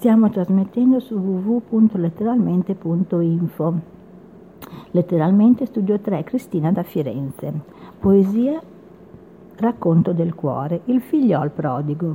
Stiamo trasmettendo su www.letteralmente.info. Letteralmente Studio 3 Cristina da Firenze. Poesia Racconto del cuore. Il figliol prodigo.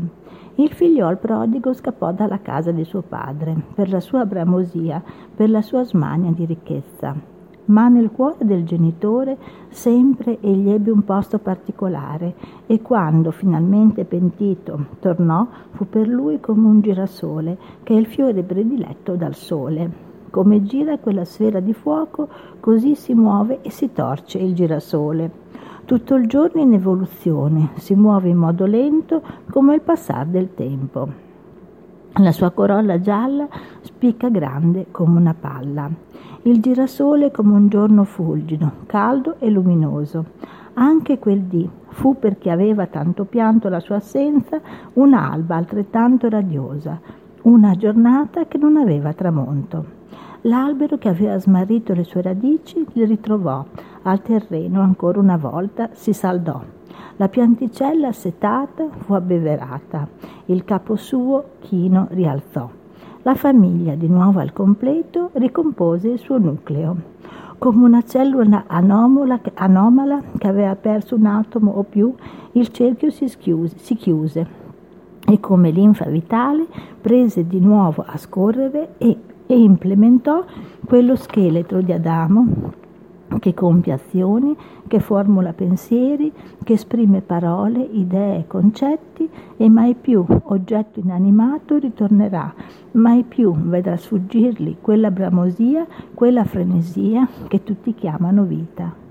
Il figliol prodigo scappò dalla casa di suo padre per la sua bramosia, per la sua smania di ricchezza ma nel cuore del genitore sempre egli ebbe un posto particolare e quando finalmente pentito tornò fu per lui come un girasole che è il fiore prediletto dal sole. Come gira quella sfera di fuoco, così si muove e si torce il girasole. Tutto il giorno in evoluzione, si muove in modo lento come il passare del tempo. La sua corolla gialla spicca grande come una palla. Il girasole come un giorno fulgido, caldo e luminoso. Anche quel dì fu perché aveva tanto pianto la sua assenza un'alba altrettanto radiosa, una giornata che non aveva tramonto. L'albero che aveva smarrito le sue radici li ritrovò al terreno ancora una volta, si saldò la pianticella setata fu abbeverata, il capo suo chino rialzò. La famiglia, di nuovo al completo, ricompose il suo nucleo. Come una cellula anomala, anomala che aveva perso un atomo o più, il cerchio si, schiuse, si chiuse e come linfa vitale prese di nuovo a scorrere e, e implementò quello scheletro di Adamo che compie azioni, che formula pensieri, che esprime parole, idee, concetti e mai più oggetto inanimato ritornerà, mai più vedrà sfuggirgli quella bramosia, quella frenesia che tutti chiamano vita.